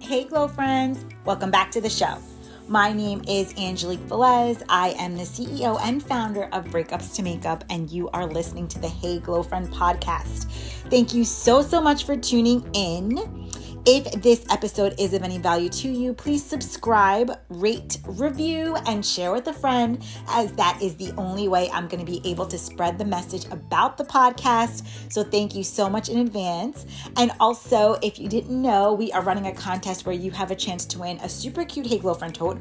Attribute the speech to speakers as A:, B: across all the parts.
A: Hey, Glow friends, welcome back to the show. My name is Angelique Velez. I am the CEO and founder of Breakups to Makeup, and you are listening to the Hey Glow Friend podcast. Thank you so, so much for tuning in. If this episode is of any value to you, please subscribe, rate, review, and share with a friend, as that is the only way I'm going to be able to spread the message about the podcast. So, thank you so much in advance. And also, if you didn't know, we are running a contest where you have a chance to win a super cute Hey Glow Friend tote.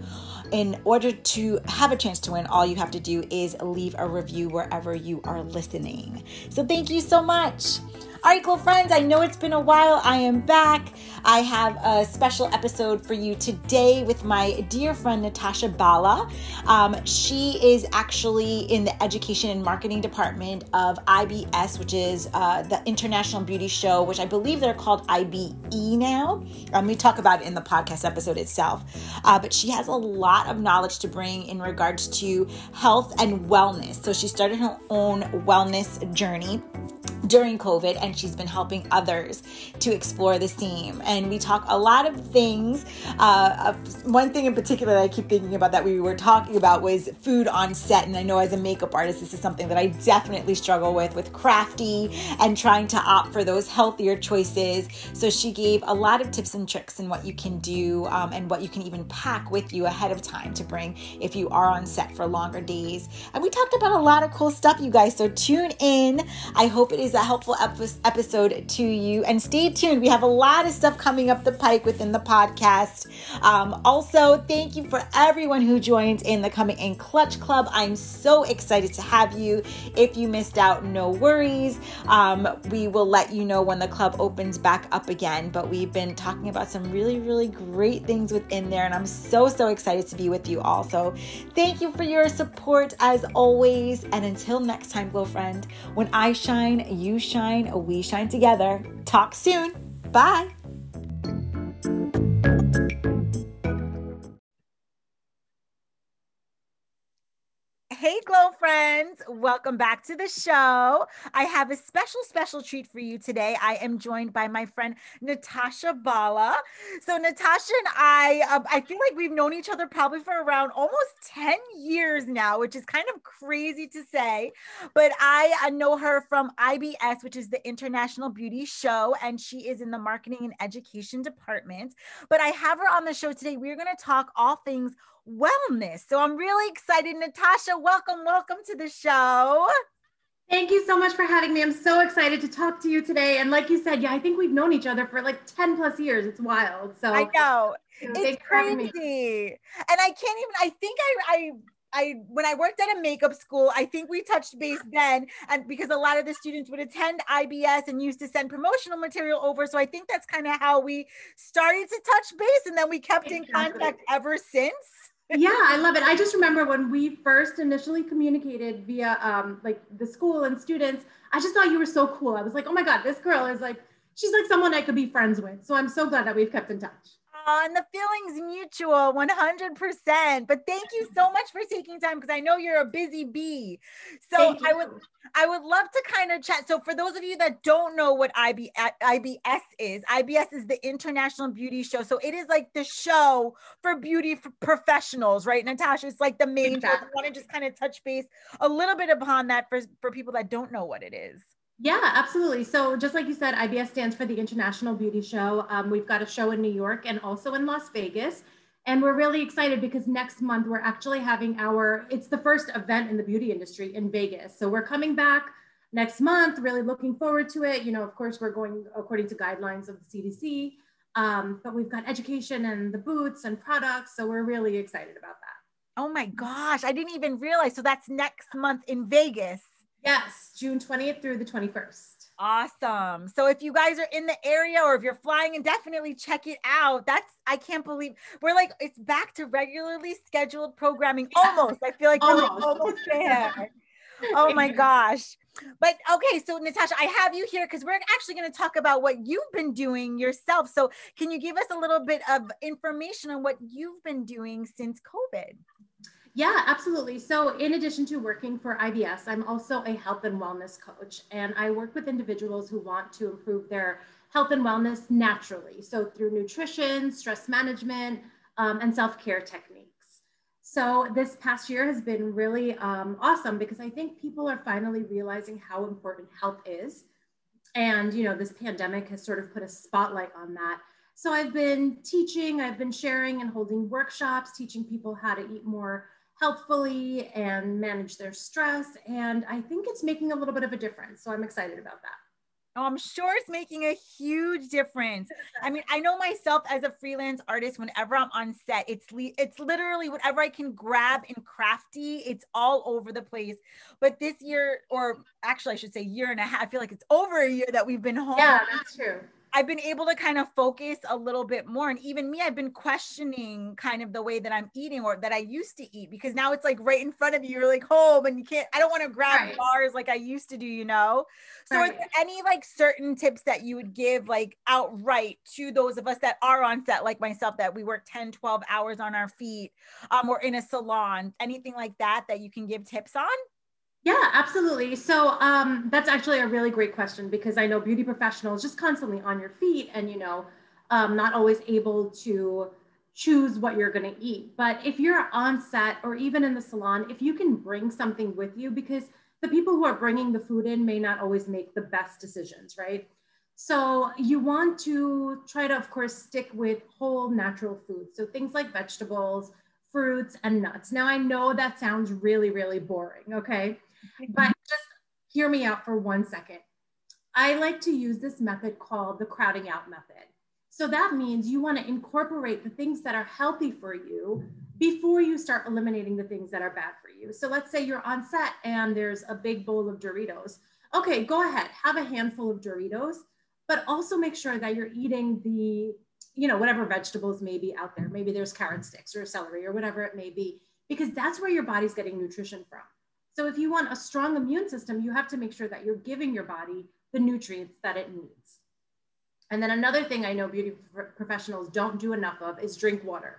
A: In order to have a chance to win, all you have to do is leave a review wherever you are listening. So, thank you so much. All right, Glow friends, I know it's been a while. I am back. I have a special episode for you today with my dear friend Natasha Bala. Um, she is actually in the education and marketing department of IBS, which is uh, the International Beauty Show, which I believe they're called IBE now. Um, we talk about it in the podcast episode itself. Uh, but she has a lot of knowledge to bring in regards to health and wellness. So she started her own wellness journey during COVID, and she's been helping others to explore the same. And we talk a lot of things. Uh, one thing in particular that I keep thinking about that we were talking about was food on set. And I know as a makeup artist, this is something that I definitely struggle with, with crafty and trying to opt for those healthier choices. So she gave a lot of tips and tricks and what you can do um, and what you can even pack with you ahead of time to bring if you are on set for longer days. And we talked about a lot of cool stuff, you guys. So tune in. I hope it is a helpful episode to you. And stay tuned. We have a lot of stuff coming up the pike within the podcast. Um, also, thank you for everyone who joins in the Coming in Clutch Club. I'm so excited to have you. If you missed out, no worries. Um, we will let you know when the club opens back up again. But we've been talking about some really, really great things within there. And I'm so, so excited to be with you all. So thank you for your support as always. And until next time, Glow Friend, when I shine, you shine, we shine together. Talk soon. Bye. Friends, welcome back to the show. I have a special, special treat for you today. I am joined by my friend Natasha Bala. So, Natasha and I, um, I feel like we've known each other probably for around almost 10 years now, which is kind of crazy to say. But I, I know her from IBS, which is the International Beauty Show, and she is in the marketing and education department. But I have her on the show today. We're going to talk all things wellness. So I'm really excited. Natasha, welcome, welcome to the show.
B: Thank you so much for having me. I'm so excited to talk to you today. And like you said, yeah, I think we've known each other for like 10 plus years. It's wild. So
A: I know. it's crazy. And I can't even, I think I, I, I when I worked at a makeup school, I think we touched base then, and because a lot of the students would attend IBS and used to send promotional material over, so I think that's kind of how we started to touch base, and then we kept exactly. in contact ever since
B: yeah, I love it. I just remember when we first initially communicated via um, like the school and students, I just thought you were so cool. I was like, oh my God, this girl is like, she's like someone I could be friends with. So I'm so glad that we've kept in touch
A: and the feeling's mutual 100% but thank you so much for taking time because i know you're a busy bee. So i would i would love to kind of chat. So for those of you that don't know what IB, ibs is ibs is the international beauty show. So it is like the show for beauty professionals right natasha? It's like the main exactly. i want to just kind of touch base a little bit upon that for, for people that don't know what it is
B: yeah, absolutely. So, just like you said, IBS stands for the International Beauty Show. Um, we've got a show in New York and also in Las Vegas. And we're really excited because next month we're actually having our, it's the first event in the beauty industry in Vegas. So, we're coming back next month, really looking forward to it. You know, of course, we're going according to guidelines of the CDC, um, but we've got education and the booths and products. So, we're really excited about that.
A: Oh my gosh, I didn't even realize. So, that's next month in Vegas.
B: Yes, June 20th through the 21st.
A: Awesome. So if you guys are in the area or if you're flying and definitely check it out. That's I can't believe we're like it's back to regularly scheduled programming almost. I feel like almost, we're like almost there. oh my gosh. but okay, so Natasha, I have you here because we're actually going to talk about what you've been doing yourself. So, can you give us a little bit of information on what you've been doing since COVID?
B: Yeah, absolutely. So, in addition to working for IBS, I'm also a health and wellness coach, and I work with individuals who want to improve their health and wellness naturally. So, through nutrition, stress management, um, and self care techniques. So this past year has been really um, awesome because I think people are finally realizing how important health is. And, you know, this pandemic has sort of put a spotlight on that. So I've been teaching, I've been sharing and holding workshops, teaching people how to eat more healthfully and manage their stress. And I think it's making a little bit of a difference. So I'm excited about that.
A: Oh, I'm sure it's making a huge difference. I mean, I know myself as a freelance artist, whenever I'm on set, it's li- it's literally whatever I can grab and crafty, it's all over the place. But this year, or actually, I should say year and a half, I feel like it's over a year that we've been home.
B: Yeah, that's true.
A: I've been able to kind of focus a little bit more. And even me, I've been questioning kind of the way that I'm eating or that I used to eat because now it's like right in front of you. You're like home and you can't, I don't want to grab right. bars like I used to do, you know? So, right. are there any like certain tips that you would give like outright to those of us that are on set, like myself, that we work 10, 12 hours on our feet um, or in a salon, anything like that that you can give tips on?
B: Yeah, absolutely. So um, that's actually a really great question because I know beauty professionals just constantly on your feet and, you know, um, not always able to choose what you're going to eat. But if you're on set or even in the salon, if you can bring something with you, because the people who are bringing the food in may not always make the best decisions, right? So you want to try to, of course, stick with whole natural foods. So things like vegetables, fruits, and nuts. Now, I know that sounds really, really boring, okay? But just hear me out for one second. I like to use this method called the crowding out method. So that means you want to incorporate the things that are healthy for you before you start eliminating the things that are bad for you. So let's say you're on set and there's a big bowl of Doritos. Okay, go ahead, have a handful of Doritos, but also make sure that you're eating the, you know, whatever vegetables may be out there. Maybe there's carrot sticks or celery or whatever it may be, because that's where your body's getting nutrition from. So if you want a strong immune system, you have to make sure that you're giving your body the nutrients that it needs. And then another thing I know beauty professionals don't do enough of is drink water.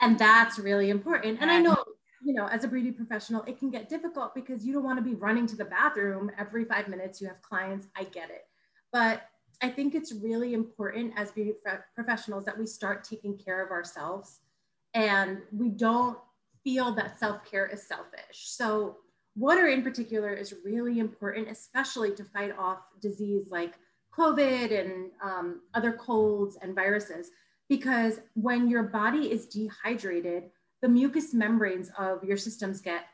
B: And that's really important. And I know, you know, as a beauty professional, it can get difficult because you don't want to be running to the bathroom every five minutes. You have clients, I get it. But I think it's really important as beauty professionals that we start taking care of ourselves and we don't feel that self care is selfish. So, water in particular is really important, especially to fight off disease like COVID and um, other colds and viruses, because when your body is dehydrated, the mucous membranes of your systems get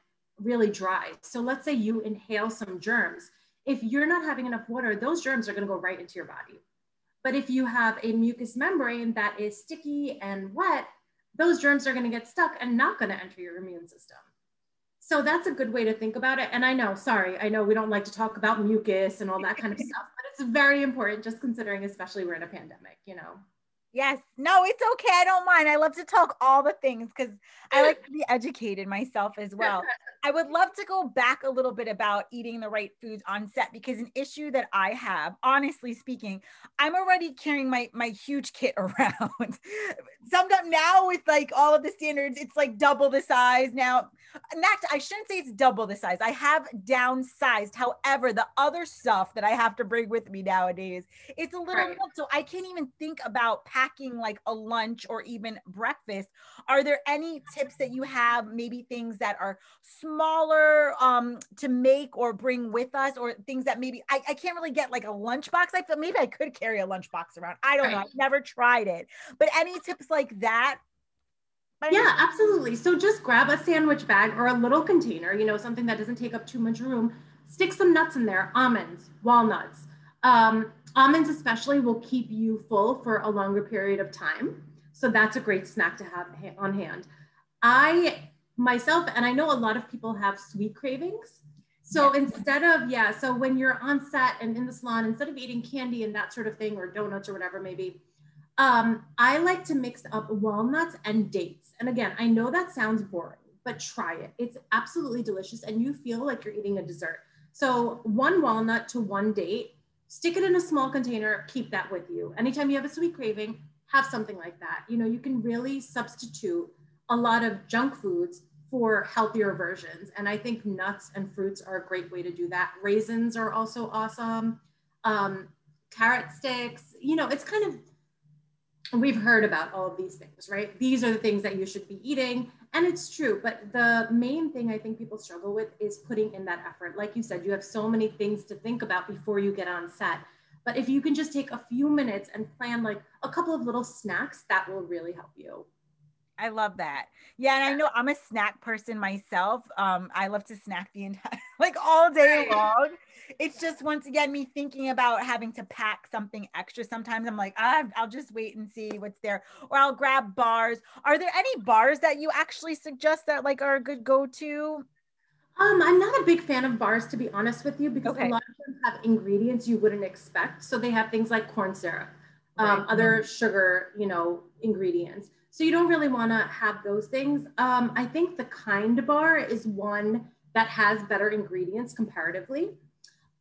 B: really dry. So, let's say you inhale some germs. If you're not having enough water, those germs are going to go right into your body. But if you have a mucous membrane that is sticky and wet, those germs are going to get stuck and not going to enter your immune system. So that's a good way to think about it. And I know, sorry, I know we don't like to talk about mucus and all that kind of stuff, but it's very important just considering, especially we're in a pandemic, you know.
A: Yes. No, it's okay. I don't mind. I love to talk all the things because I like to be educated myself as well. I would love to go back a little bit about eating the right foods on set because an issue that I have, honestly speaking, I'm already carrying my my huge kit around. Sometimes now with like all of the standards, it's like double the size now. Not, I shouldn't say it's double the size. I have downsized. However, the other stuff that I have to bring with me nowadays, it's a little right. so I can't even think about packing like a lunch or even breakfast. Are there any tips that you have? Maybe things that are smaller um, to make or bring with us, or things that maybe I, I can't really get like a lunchbox. I feel maybe I could carry a lunchbox around. I don't right. know. I've never tried it, but any tips like that
B: yeah, absolutely. So just grab a sandwich bag or a little container, you know, something that doesn't take up too much room. Stick some nuts in there, almonds, walnuts. Um, almonds, especially, will keep you full for a longer period of time. So that's a great snack to have on hand. I myself, and I know a lot of people have sweet cravings. So instead of, yeah, so when you're on set and in the salon, instead of eating candy and that sort of thing, or donuts or whatever, maybe, um, I like to mix up walnuts and dates. And again, I know that sounds boring, but try it. It's absolutely delicious and you feel like you're eating a dessert. So one walnut to one date, stick it in a small container, keep that with you. Anytime you have a sweet craving, have something like that. You know, you can really substitute a lot of junk foods for healthier versions. And I think nuts and fruits are a great way to do that. Raisins are also awesome. Um, carrot sticks, you know, it's kind of we've heard about all of these things, right? These are the things that you should be eating. And it's true. But the main thing I think people struggle with is putting in that effort. Like you said, you have so many things to think about before you get on set. But if you can just take a few minutes and plan like a couple of little snacks, that will really help you.
A: I love that. Yeah, and I know I'm a snack person myself. Um, I love to snack the entire like all day long it's just once again me thinking about having to pack something extra. Sometimes I'm like, ah, I'll just wait and see what's there, or I'll grab bars. Are there any bars that you actually suggest that like are a good go to?
B: Um, I'm not a big fan of bars to be honest with you because okay. a lot of them have ingredients you wouldn't expect. So they have things like corn syrup, um, right. other sugar, you know, ingredients. So you don't really want to have those things. Um, I think the kind bar is one that has better ingredients comparatively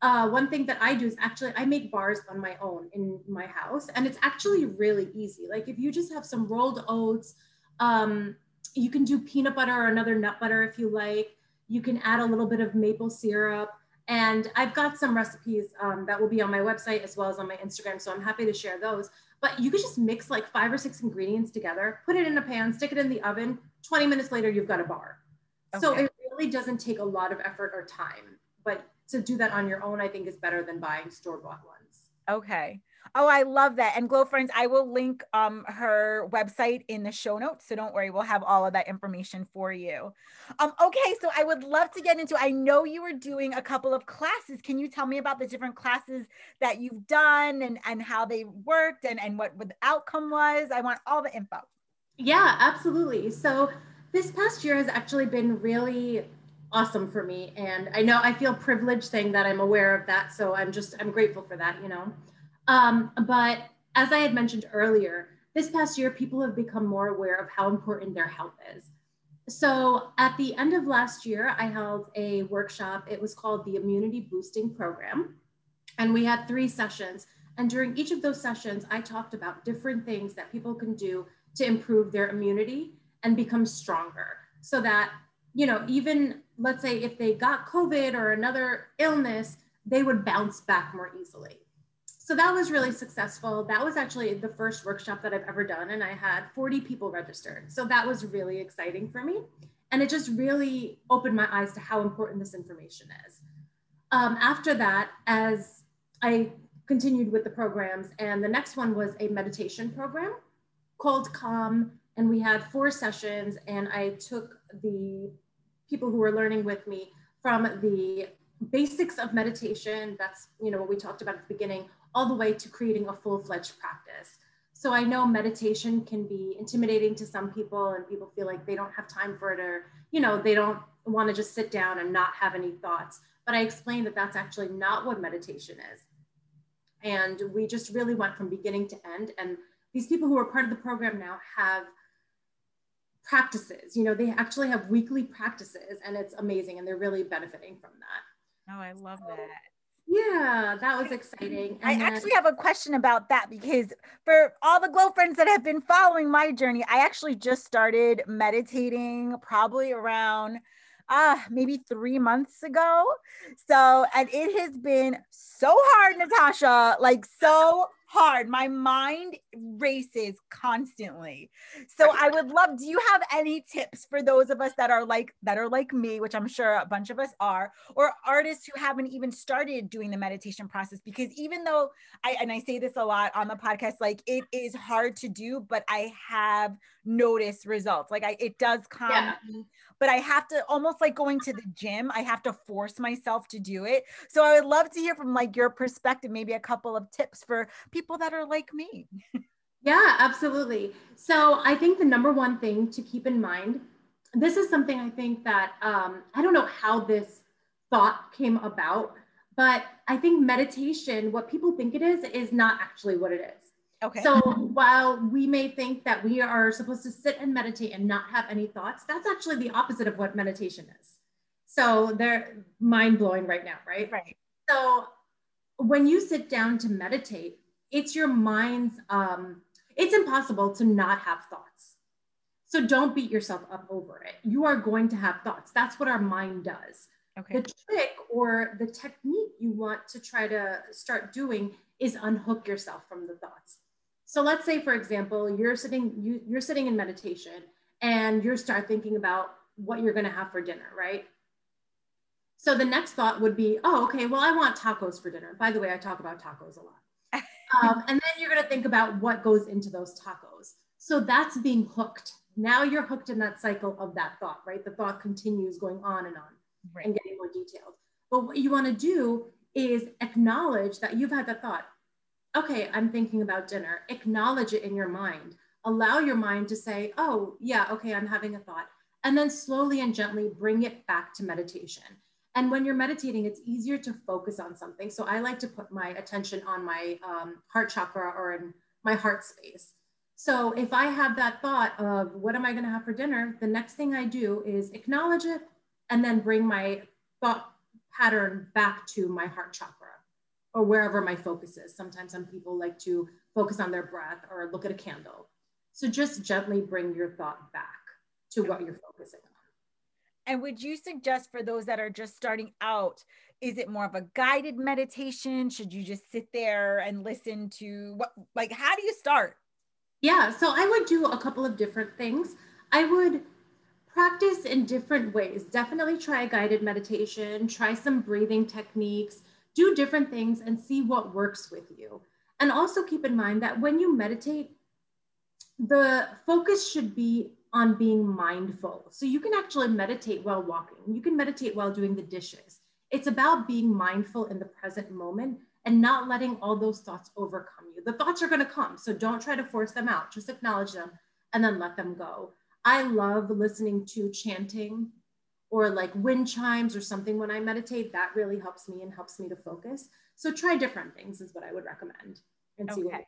B: uh, one thing that I do is actually I make bars on my own in my house, and it's actually really easy. Like if you just have some rolled oats, um, you can do peanut butter or another nut butter if you like. You can add a little bit of maple syrup, and I've got some recipes um, that will be on my website as well as on my Instagram. So I'm happy to share those. But you could just mix like five or six ingredients together, put it in a pan, stick it in the oven. 20 minutes later, you've got a bar. Okay. So it really doesn't take a lot of effort or time, but to do that on your own, I think is better than buying store bought ones.
A: Okay. Oh, I love that. And Glow Friends, I will link um, her website in the show notes. So don't worry, we'll have all of that information for you. Um, okay, so I would love to get into I know you were doing a couple of classes. Can you tell me about the different classes that you've done and, and how they worked and, and what, what the outcome was? I want all the info.
B: Yeah, absolutely. So this past year has actually been really awesome for me. And I know I feel privileged saying that I'm aware of that. So I'm just, I'm grateful for that, you know. Um, but as I had mentioned earlier, this past year, people have become more aware of how important their health is. So at the end of last year, I held a workshop. It was called the Immunity Boosting Program. And we had three sessions. And during each of those sessions, I talked about different things that people can do to improve their immunity and become stronger so that you know, even let's say if they got COVID or another illness, they would bounce back more easily. So that was really successful. That was actually the first workshop that I've ever done, and I had 40 people registered. So that was really exciting for me. And it just really opened my eyes to how important this information is. Um, after that, as I continued with the programs, and the next one was a meditation program called Calm. And we had four sessions, and I took the people who were learning with me from the basics of meditation, that's you know what we talked about at the beginning, all the way to creating a full-fledged practice. So I know meditation can be intimidating to some people and people feel like they don't have time for it or you know they don't want to just sit down and not have any thoughts. But I explained that that's actually not what meditation is. And we just really went from beginning to end. And these people who are part of the program now have practices. You know, they actually have weekly practices and it's amazing and they're really benefiting from that.
A: Oh, I love that.
B: Yeah, that was exciting.
A: And I then- actually have a question about that because for all the glow friends that have been following my journey, I actually just started meditating probably around uh maybe three months ago. So and it has been so hard, Natasha, like so hard. My mind races constantly. So I would love, do you have any tips for those of us that are like that are like me, which I'm sure a bunch of us are, or artists who haven't even started doing the meditation process? Because even though I and I say this a lot on the podcast, like it is hard to do, but I have noticed results. Like I it does come yeah but I have to almost like going to the gym, I have to force myself to do it. So I would love to hear from like your perspective, maybe a couple of tips for people that are like me.
B: yeah, absolutely. So I think the number one thing to keep in mind, this is something I think that um, I don't know how this thought came about, but I think meditation, what people think it is, is not actually what it is. Okay. So while we may think that we are supposed to sit and meditate and not have any thoughts, that's actually the opposite of what meditation is. So they're mind blowing right now, right?
A: Right.
B: So when you sit down to meditate, it's your mind's, um, it's impossible to not have thoughts. So don't beat yourself up over it. You are going to have thoughts. That's what our mind does.
A: Okay.
B: The trick or the technique you want to try to start doing is unhook yourself from the thoughts. So let's say, for example, you're sitting you, you're sitting in meditation and you start thinking about what you're going to have for dinner, right? So the next thought would be, oh, okay, well, I want tacos for dinner. By the way, I talk about tacos a lot. Um, and then you're going to think about what goes into those tacos. So that's being hooked. Now you're hooked in that cycle of that thought, right? The thought continues going on and on
A: Right.
B: and getting more detailed. But what you want to do is acknowledge that you've had that thought. Okay, I'm thinking about dinner. Acknowledge it in your mind. Allow your mind to say, oh, yeah, okay, I'm having a thought. And then slowly and gently bring it back to meditation. And when you're meditating, it's easier to focus on something. So I like to put my attention on my um, heart chakra or in my heart space. So if I have that thought of what am I going to have for dinner, the next thing I do is acknowledge it and then bring my thought pattern back to my heart chakra or wherever my focus is. Sometimes some people like to focus on their breath or look at a candle. So just gently bring your thought back to what you're focusing on.
A: And would you suggest for those that are just starting out, is it more of a guided meditation? Should you just sit there and listen to what, like, how do you start?
B: Yeah, so I would do a couple of different things. I would practice in different ways. Definitely try a guided meditation, try some breathing techniques, do different things and see what works with you. And also keep in mind that when you meditate, the focus should be on being mindful. So you can actually meditate while walking, you can meditate while doing the dishes. It's about being mindful in the present moment and not letting all those thoughts overcome you. The thoughts are going to come, so don't try to force them out, just acknowledge them and then let them go. I love listening to chanting or like wind chimes or something when I meditate. That really helps me and helps me to focus. So try different things is what I would recommend and see
A: Okay.
B: what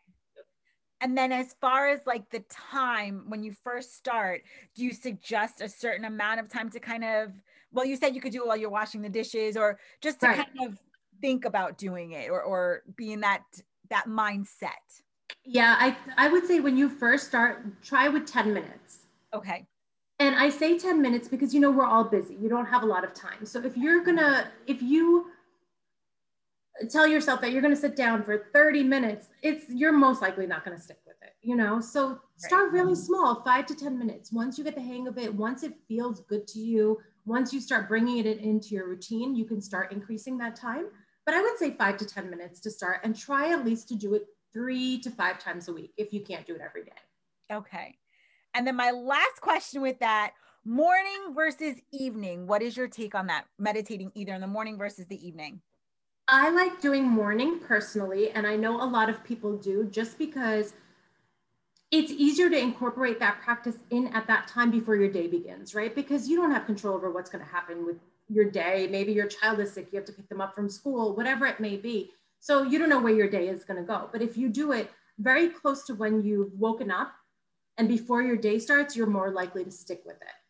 A: And then, as far as like the time when you first start, do you suggest a certain amount of time to kind of, well, you said you could do it while you're washing the dishes or just to
B: Right.
A: kind of think about doing it or, or be in that, that mindset?
B: Yeah, I, I would say when you first start, try with 10 minutes.
A: Okay.
B: And I say 10 minutes because you know we're all busy. You don't have a lot of time. So if you're gonna, if you tell yourself that you're gonna sit down for 30 minutes, it's you're most likely not gonna stick with it, you know? So start really small, five to 10 minutes. Once you get the hang of it, once it feels good to you, once you start bringing it into your routine, you can start increasing that time. But I would say five to 10 minutes to start and try at least to do it three to five times a week if you can't do it every day.
A: Okay. And then my last question with that morning versus evening. What is your take on that? Meditating either in the morning versus the evening?
B: I like doing morning personally, and I know a lot of people do just because it's easier to incorporate that practice in at that time before your day begins, right? Because you don't have control over what's going to happen with your day. Maybe your child is sick, you have to pick them up from school, whatever it may be. So you don't know where your day is going to go. But if you do it very close to when you've woken up and before your day starts, you're more likely to stick with it.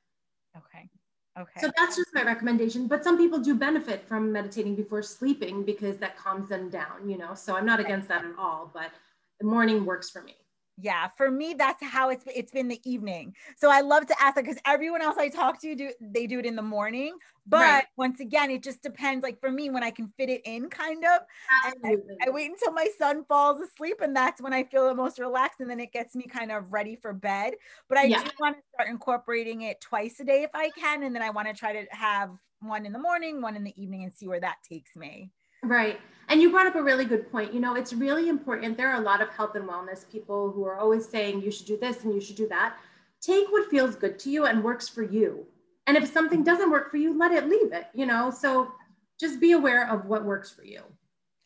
A: Okay.
B: So that's just my recommendation. But some people do benefit from meditating before sleeping because that calms them down, you know. So I'm not against that at all, but the morning works for me.
A: Yeah, for me, that's how it's it's been the evening. So I love to ask that because everyone else I talk to do they do it in the morning. But
B: Right.
A: once again, it just depends. Like for me, when I can fit it in, kind of,
B: Absolutely.
A: I wait until my son falls asleep, and that's when I feel the most relaxed, and then it gets me kind of ready for bed. But I
B: Yeah.
A: do want to start incorporating it twice a day if I can, and then I want to try to have one in the morning, one in the evening, and see where that takes me.
B: Right. And you brought up a really good point. You know, it's really important. There are a lot of health and wellness people who are always saying you should do this and you should do that. Take what feels good to you and works for you. And if something doesn't work for you, let it leave it, you know? So just be aware of what works for you.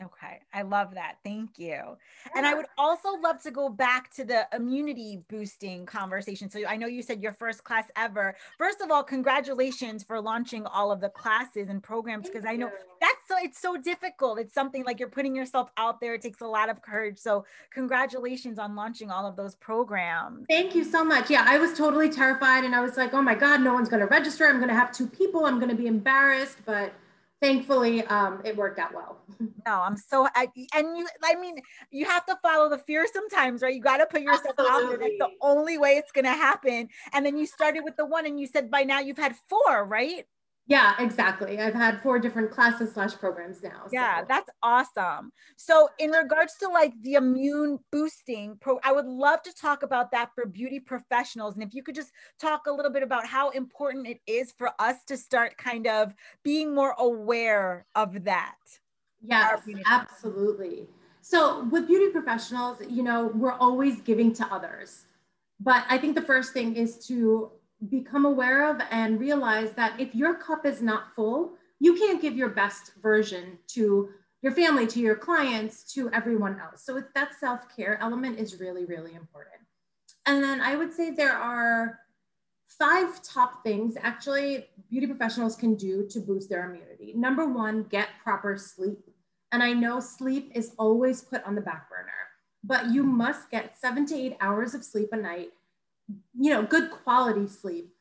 A: Okay, I love that. Thank you. Yeah. And I would also love to go back to the immunity boosting conversation. So I know you said your first class ever. First of all, congratulations for launching all of the classes and programs because I know that's so it's so difficult. It's something like you're putting yourself out there. It takes a lot of courage. So congratulations on launching all of those programs.
B: Thank you so much. Yeah, I was totally terrified and I was like, "Oh my god, no one's going to register. I'm going to have two people. I'm going to be embarrassed." But thankfully um, it worked out well.
A: No i'm so I, and you i mean you have to follow the fear sometimes right? You got to put yourself Absolutely. out there. That's the only way it's going to happen. And then you started with the one and you said by now you've had four right
B: yeah, exactly. I've had four different classes slash programs now.
A: Yeah, that's awesome. So, in regards to like the immune boosting pro, I would love to talk about that for beauty professionals. And if you could just talk a little bit about how important it is for us to start kind of being more aware of that.
B: Yes, absolutely. So, with beauty professionals, you know, we're always giving to others. But I think the first thing is to become aware of and realize that if your cup is not full, you can't give your best version to your family, to your clients, to everyone else. So that self-care element is really, really important. And then I would say there are five top things actually beauty professionals can do to boost their immunity. Number one, get proper sleep. And I know sleep is always put on the back burner, but you must get seven to eight hours of sleep a night you know, good quality sleep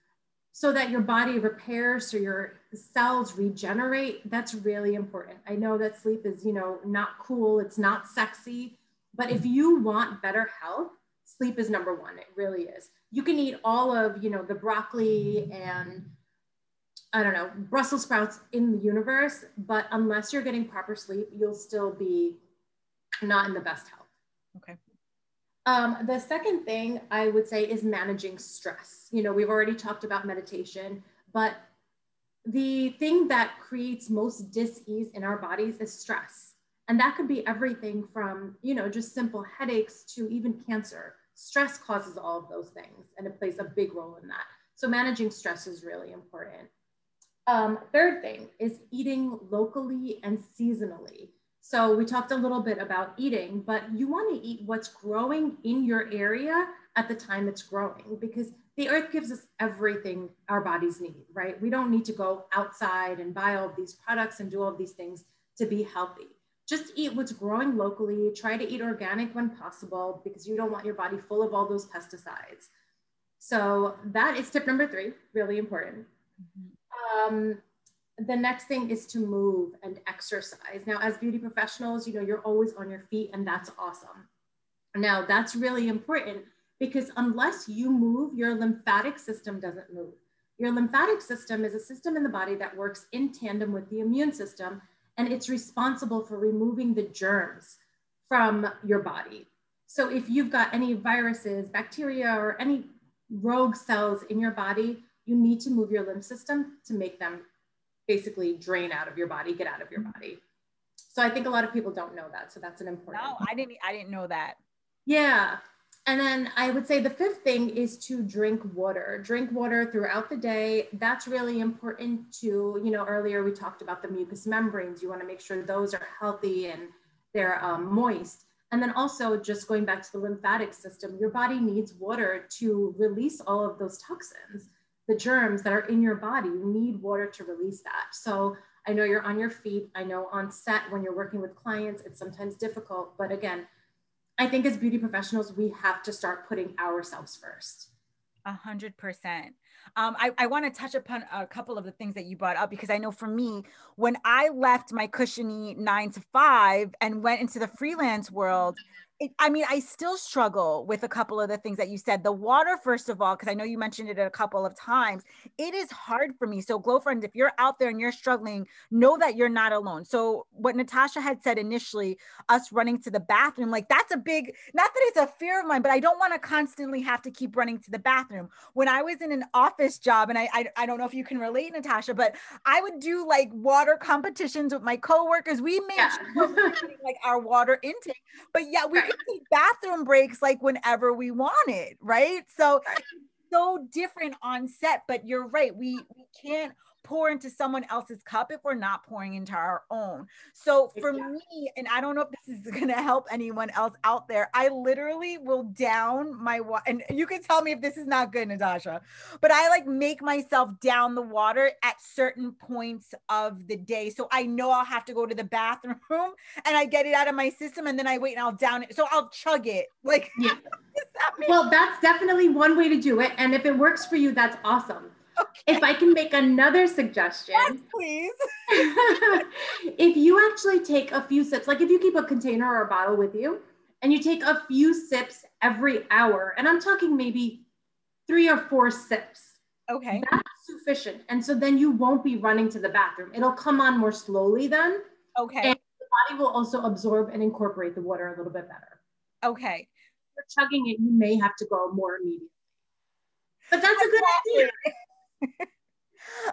B: so that your body repairs, so your cells regenerate. That's really important. I know that sleep is, you know, not cool, it's not sexy, but if you want better health, sleep is number one. It really is. You can eat all of, you know, the broccoli and I don't know, Brussels sprouts in the universe, but unless you're getting proper sleep, you'll still be not in the best health.
A: Okay.
B: Um, the second thing I would say is managing stress. You know, we've already talked about meditation, but the thing that creates most dis-ease in our bodies is stress. And that could be everything from, you know, just simple headaches to even cancer. Stress causes all of those things and it plays a big role in that. So managing stress is really important. Um, third thing is eating locally and seasonally. So we talked a little bit about eating, but you want to eat what's growing in your area at the time it's growing because the earth gives us everything our bodies need, right? We don't need to go outside and buy all of these products and do all of these things to be healthy. Just eat what's growing locally. Try to eat organic when possible because you don't want your body full of all those pesticides. So that is tip number three, really important. Mm-hmm. Um, the next thing is to move and exercise. Now, as beauty professionals, you know, you're always on your feet, and that's awesome. Now, that's really important because unless you move, your lymphatic system doesn't move. Your lymphatic system is a system in the body that works in tandem with the immune system, and it's responsible for removing the germs from your body. So, if you've got any viruses, bacteria, or any rogue cells in your body, you need to move your lymph system to make them basically drain out of your body, get out of your body. So I think a lot of people don't know that. So that's an important.
A: No, I didn't. I didn't know that.
B: Yeah. And then I would say the fifth thing is to drink water. Drink water throughout the day. That's really important to, you know, earlier we talked about the mucous membranes. You want to make sure those are healthy and they're um, moist. And then also just going back to the lymphatic system, your body needs water to release all of those toxins the germs that are in your body. You need water to release that. So I know you're on your feet. I know on set when you're working with clients, it's sometimes difficult. But again, I think as beauty professionals, we have to start putting ourselves first.
A: A hundred percent. Um, I, I want to touch upon a couple of the things that you brought up because I know for me, when I left my cushiony nine to five and went into the freelance world, it, I mean, I still struggle with a couple of the things that you said. The water, first of all, because I know you mentioned it a couple of times, it is hard for me. So, Glow Friends, if you're out there and you're struggling, know that you're not alone. So, what Natasha had said initially, us running to the bathroom, like that's a big, not that it's a fear of mine, but I don't want to constantly have to keep running to the bathroom. When I was in an office job, and I, I, I don't know if you can relate, Natasha, but I would do like water competitions with my coworkers. We made yeah. sure like our water intake, but yeah, we take bathroom breaks like whenever we wanted, right? So so different on set, but you're right. We we can't pour into someone else's cup if we're not pouring into our own. So for me, and I don't know if this is going to help anyone else out there, I literally will down my water. And you can tell me if this is not good, Natasha, but I like make myself down the water at certain points of the day. So I know I'll have to go to the bathroom and I get it out of my system and then I wait and I'll down it. So I'll chug it. Like,
B: yeah. that well, that's definitely one way to do it. And if it works for you, that's awesome. Okay. If I can make another suggestion, yes,
A: please.
B: if you actually take a few sips, like if you keep a container or a bottle with you and you take a few sips every hour, and I'm talking maybe three or four sips.
A: Okay.
B: That's sufficient. And so then you won't be running to the bathroom. It'll come on more slowly then.
A: Okay.
B: And the body will also absorb and incorporate the water a little bit better.
A: Okay.
B: If you're chugging it, you may have to go more immediately. But that's a good idea.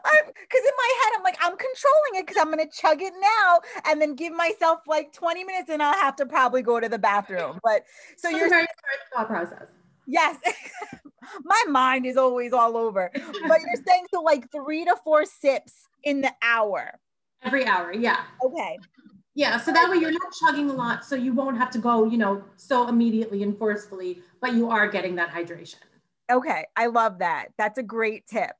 A: I because in my head I'm like I'm controlling it because I'm gonna chug it now and then give myself like 20 minutes and I'll have to probably go to the bathroom. But so
B: That's
A: you're
B: very thought process.
A: Yes, my mind is always all over. But you're saying so like three to four sips in the hour.
B: Every hour, yeah.
A: Okay.
B: Yeah, so that way you're not chugging a lot, so you won't have to go, you know, so immediately and forcefully, but you are getting that hydration.
A: Okay, I love that. That's a great tip.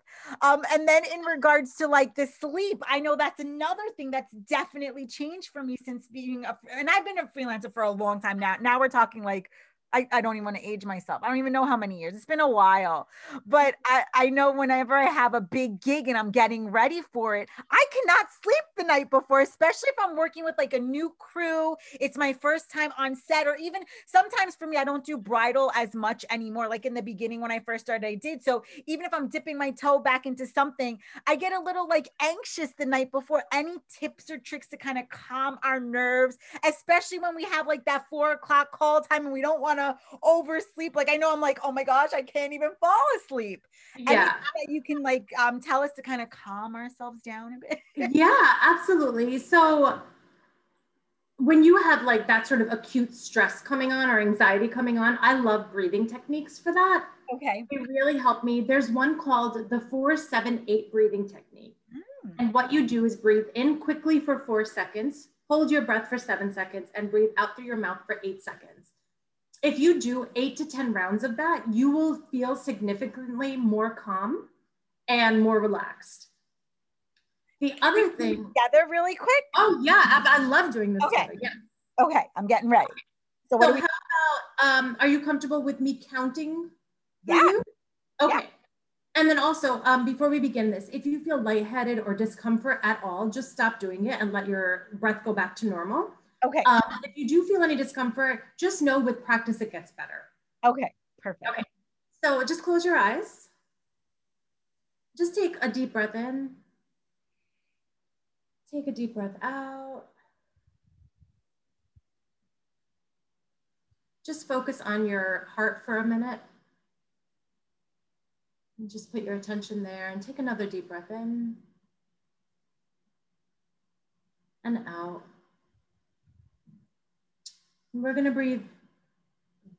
A: Um, and then in regards to like the sleep, I know that's another thing that's definitely changed for me since being a, and I've been a freelancer for a long time now. Now we're talking like I, I don't even want to age myself. I don't even know how many years. It's been a while. But I, I know whenever I have a big gig and I'm getting ready for it, I cannot sleep the night before, especially if I'm working with like a new crew. It's my first time on set, or even sometimes for me, I don't do bridal as much anymore. Like in the beginning when I first started, I did. So even if I'm dipping my toe back into something, I get a little like anxious the night before. Any tips or tricks to kind of calm our nerves, especially when we have like that four o'clock call time and we don't want to oversleep. Like I know I'm like, oh my gosh, I can't even fall asleep.
B: Yeah.
A: you can like um, tell us to kind of calm ourselves down a bit.
B: yeah, absolutely. So when you have like that sort of acute stress coming on or anxiety coming on, I love breathing techniques for that.
A: Okay.
B: They really help me. There's one called the four, seven, eight breathing technique. Mm. And what you do is breathe in quickly for four seconds, hold your breath for seven seconds, and breathe out through your mouth for eight seconds if you do eight to 10 rounds of that, you will feel significantly more calm and more relaxed. The other thing.
A: Together really quick?
B: Oh, yeah. I, I love doing this.
A: Okay.
B: Together. Yeah.
A: Okay. I'm getting ready.
B: So, so we- how about, um, are you comfortable with me counting?
A: Yeah. You?
B: Okay. Yeah. And then also, um, before we begin this, if you feel lightheaded or discomfort at all, just stop doing it and let your breath go back to normal.
A: Okay.
B: Um, if you do feel any discomfort, just know with practice it gets better.
A: Okay, perfect.
B: Okay. So just close your eyes. Just take a deep breath in. Take a deep breath out. Just focus on your heart for a minute. And just put your attention there and take another deep breath in and out. We're gonna breathe,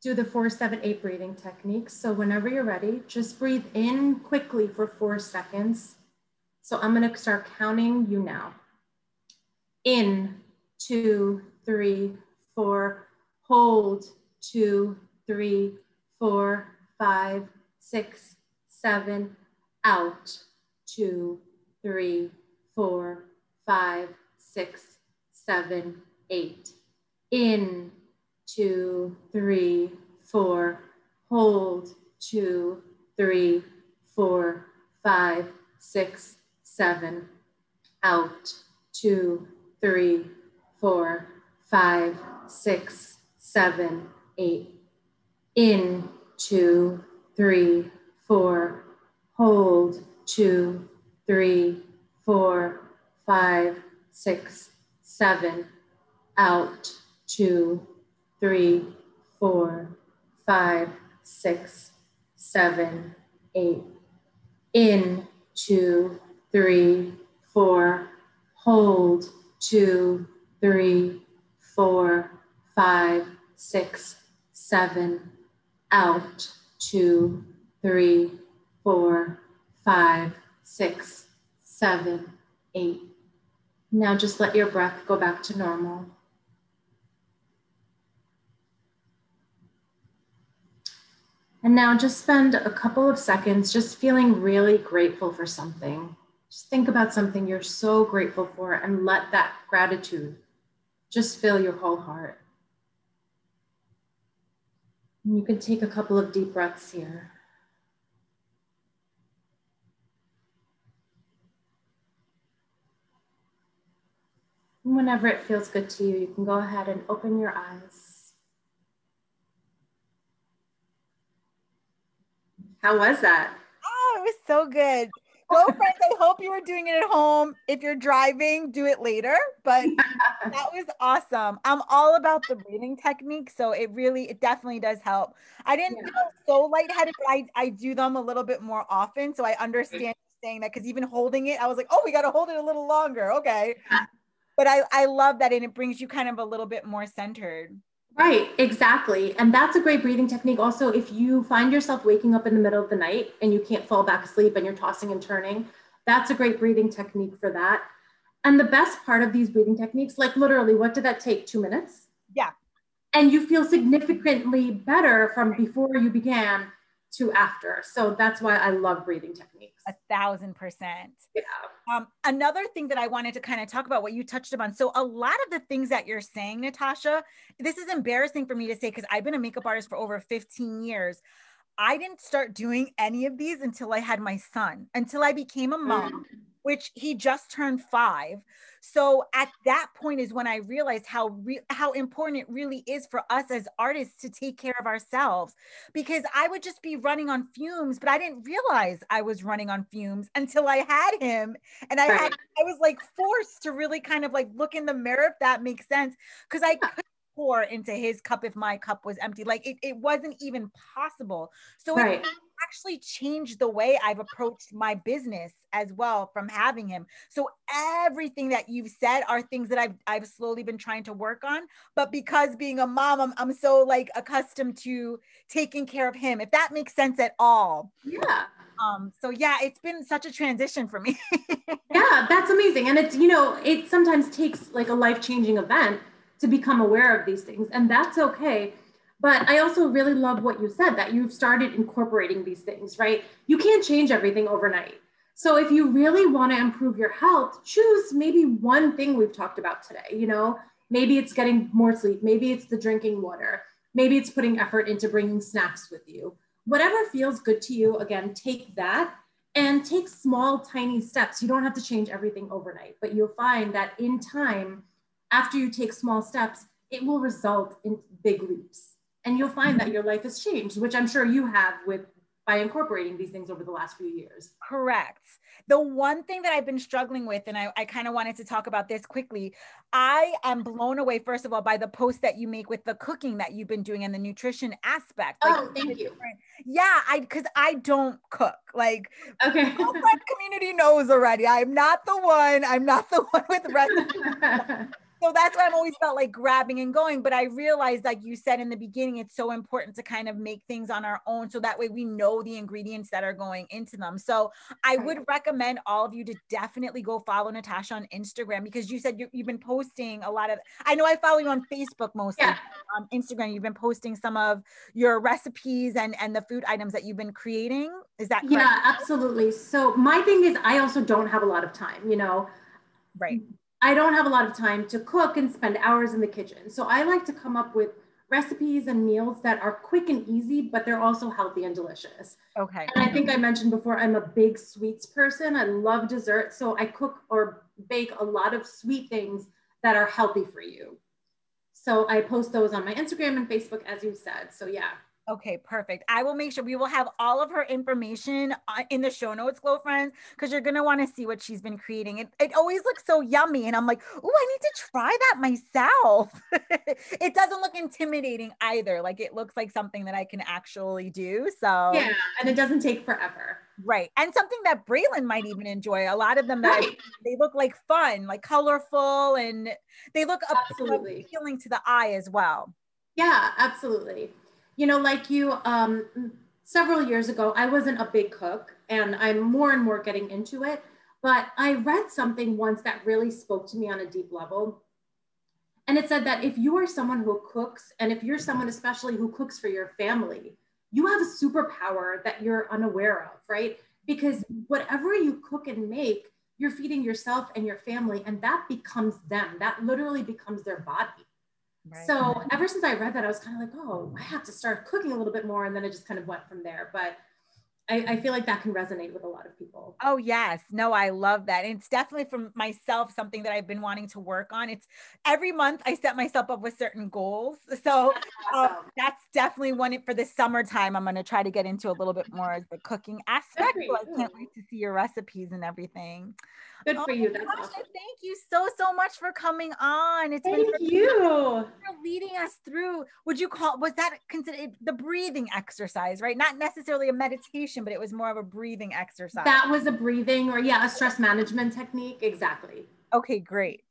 B: do the four, seven, eight breathing techniques. So whenever you're ready, just breathe in quickly for four seconds. So I'm gonna start counting you now. In, two, three, four, hold, two, three, four, five, six, seven, out, two, three, four, five, six, seven, eight. In, two, three, four, hold, two, three, four, five, six, seven, out, two, three, four, five, six, seven, eight, in, two, three, four, hold, two, three, four, five, six, seven, out, two, three, four, five, six, seven, eight. In, two, three, four. Hold, two, three, four, five, six, seven. Out, two, three, four, five, six, seven, eight. Now just let your breath go back to normal. And now just spend a couple of seconds just feeling really grateful for something. Just think about something you're so grateful for and let that gratitude just fill your whole heart. And you can take a couple of deep breaths here. Whenever it feels good to you, you can go ahead and open your eyes. How was that?
A: Oh, it was so good. Girlfriends, I hope you were doing it at home. If you're driving, do it later. But that was awesome. I'm all about the breathing technique. So it really, it definitely does help. I didn't yeah. feel so lightheaded, but I, I do them a little bit more often. So I mm. understand saying that because even holding it, I was like, oh, we got to hold it a little longer. Okay but I, I love that and it brings you kind of a little bit more centered.
B: Right, exactly. And that's a great breathing technique. Also, if you find yourself waking up in the middle of the night and you can't fall back asleep and you're tossing and turning, that's a great breathing technique for that. And the best part of these breathing techniques, like literally, what did that take? Two minutes?
A: Yeah.
B: And you feel significantly better from before you began to after. So that's why I love breathing techniques.
A: A thousand percent.
B: Yeah.
A: Um, another thing that I wanted to kind of talk about what you touched upon. So a lot of the things that you're saying, Natasha, this is embarrassing for me to say because I've been a makeup artist for over 15 years. I didn't start doing any of these until I had my son, until I became a mom. Mm which he just turned five. So at that point is when I realized how re- how important it really is for us as artists to take care of ourselves because I would just be running on fumes, but I didn't realize I was running on fumes until I had him, and I had I was like forced to really kind of like look in the mirror if that makes sense because I couldn't pour into his cup if my cup was empty. Like it, it wasn't even possible. So right. it actually changed the way I've approached my business as well from having him. So everything that you've said are things that I've I've slowly been trying to work on. But because being a mom, I'm, I'm so like accustomed to taking care of him, if that makes sense at all.
B: Yeah.
A: Um, so yeah, it's been such a transition for me.
B: yeah, that's amazing. And it's, you know, it sometimes takes like a life-changing event to become aware of these things. And that's okay but I also really love what you said that you've started incorporating these things, right? You can't change everything overnight. So if you really want to improve your health, choose maybe one thing we've talked about today, you know? Maybe it's getting more sleep, maybe it's the drinking water, maybe it's putting effort into bringing snacks with you. Whatever feels good to you, again, take that and take small, tiny steps. You don't have to change everything overnight, but you'll find that in time, after you take small steps, it will result in big leaps. And you'll find that mm-hmm. your life has changed which i'm sure you have with by incorporating these things over the last few years.
A: Correct. The one thing that i've been struggling with and i, I kind of wanted to talk about this quickly i am blown away first of all by the post that you make with the cooking that you've been doing and the nutrition aspect.
B: Like, oh thank you.
A: yeah i because i don't cook. Like
B: okay.
A: the community knows already. I'm not the one. I'm not the one with recipes so that's why I'm always felt like grabbing and going. But I realized, like you said in the beginning, it's so important to kind of make things on our own. So that way we know the ingredients that are going into them. So I would recommend all of you to definitely go follow Natasha on Instagram because you said you, have been posting a lot of, I know I follow you on Facebook mostly. Yeah. On Instagram, you've been posting some of your recipes and, and the food items that you've been creating. Is that correct?
B: Yeah, absolutely. So my thing is, I also don't have a lot of time, you know.
A: Right
B: I don't have a lot of time to cook and spend hours in the kitchen. So I like to come up with recipes and meals that are quick and easy, but they're also healthy and delicious.
A: Okay.
B: And I think I mentioned before, I'm a big sweets person. I love dessert. So I cook or bake a lot of sweet things that are healthy for you. So I post those on my Instagram and Facebook, as you said. So yeah.
A: Okay, perfect. I will make sure we will have all of her information uh, in the show notes, Glow Friends, because you're gonna want to see what she's been creating. It, it always looks so yummy, and I'm like, oh, I need to try that myself. it doesn't look intimidating either. Like it looks like something that I can actually do. So
B: yeah, and it doesn't take forever.
A: Right, and something that Braylon might even enjoy. A lot of them that right. they look like fun, like colorful, and they look absolutely appealing to the eye as well.
B: Yeah, absolutely you know, like you, um, several years ago, I wasn't a big cook and I'm more and more getting into it. But I read something once that really spoke to me on a deep level. And it said that if you are someone who cooks, and if you're someone especially who cooks for your family, you have a superpower that you're unaware of, right? Because whatever you cook and make, you're feeding yourself and your family, and that becomes them. That literally becomes their body. Right. So ever since I read that, I was kind of like, oh, I have to start cooking a little bit more. And then it just kind of went from there. But I, I, feel like that can resonate with a lot of people.
A: Oh, yes. No, I love that. And it's definitely for myself something that I've been wanting to work on. It's every month I set myself up with certain goals. So that's, uh, that's definitely one for the summertime. I'm going to try to get into a little bit more the cooking aspect. So I can't wait to see your recipes and everything.
B: Good oh for oh, you. That's awesome.
A: Thank you so so much for coming on.
B: It's thank been you for
A: leading us through. Would you call was that considered the breathing exercise, right? Not necessarily a meditation, but it was more of a breathing exercise.
B: That was a breathing or yeah, a stress management technique. Exactly.
A: Okay, great.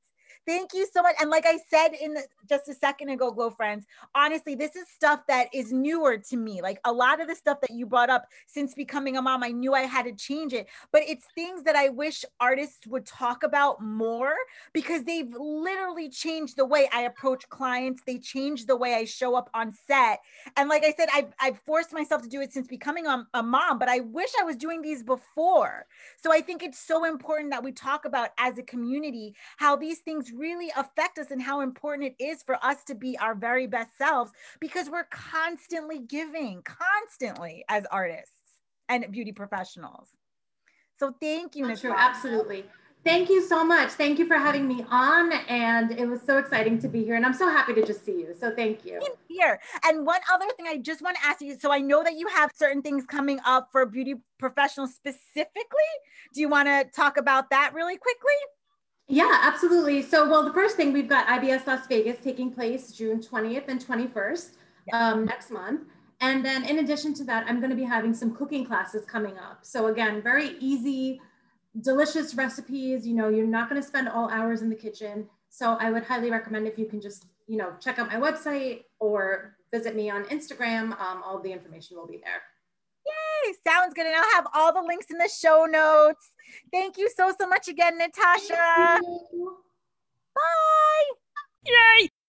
A: Thank you so much. And like I said in the, just a second ago, Glow Friends, honestly, this is stuff that is newer to me. Like a lot of the stuff that you brought up since becoming a mom, I knew I had to change it, but it's things that I wish artists would talk about more because they've literally changed the way I approach clients. They changed the way I show up on set. And like I said, I've, I've forced myself to do it since becoming a, a mom, but I wish I was doing these before. So I think it's so important that we talk about as a community how these things really affect us and how important it is for us to be our very best selves because we're constantly giving, constantly as artists and beauty professionals. So thank you,
B: True, absolutely. Thank you so much. Thank you for having me on. And it was so exciting to be here. And I'm so happy to just see you. So thank you.
A: Here. And one other thing I just want to ask you. So I know that you have certain things coming up for beauty professionals specifically. Do you want to talk about that really quickly?
B: Yeah, absolutely. So, well, the first thing we've got IBS Las Vegas taking place June 20th and 21st yeah. um, next month. And then, in addition to that, I'm going to be having some cooking classes coming up. So, again, very easy, delicious recipes. You know, you're not going to spend all hours in the kitchen. So, I would highly recommend if you can just, you know, check out my website or visit me on Instagram. Um, all the information will be there.
A: Sounds good. And I'll have all the links in the show notes. Thank you so, so much again, Natasha. Bye. Yay!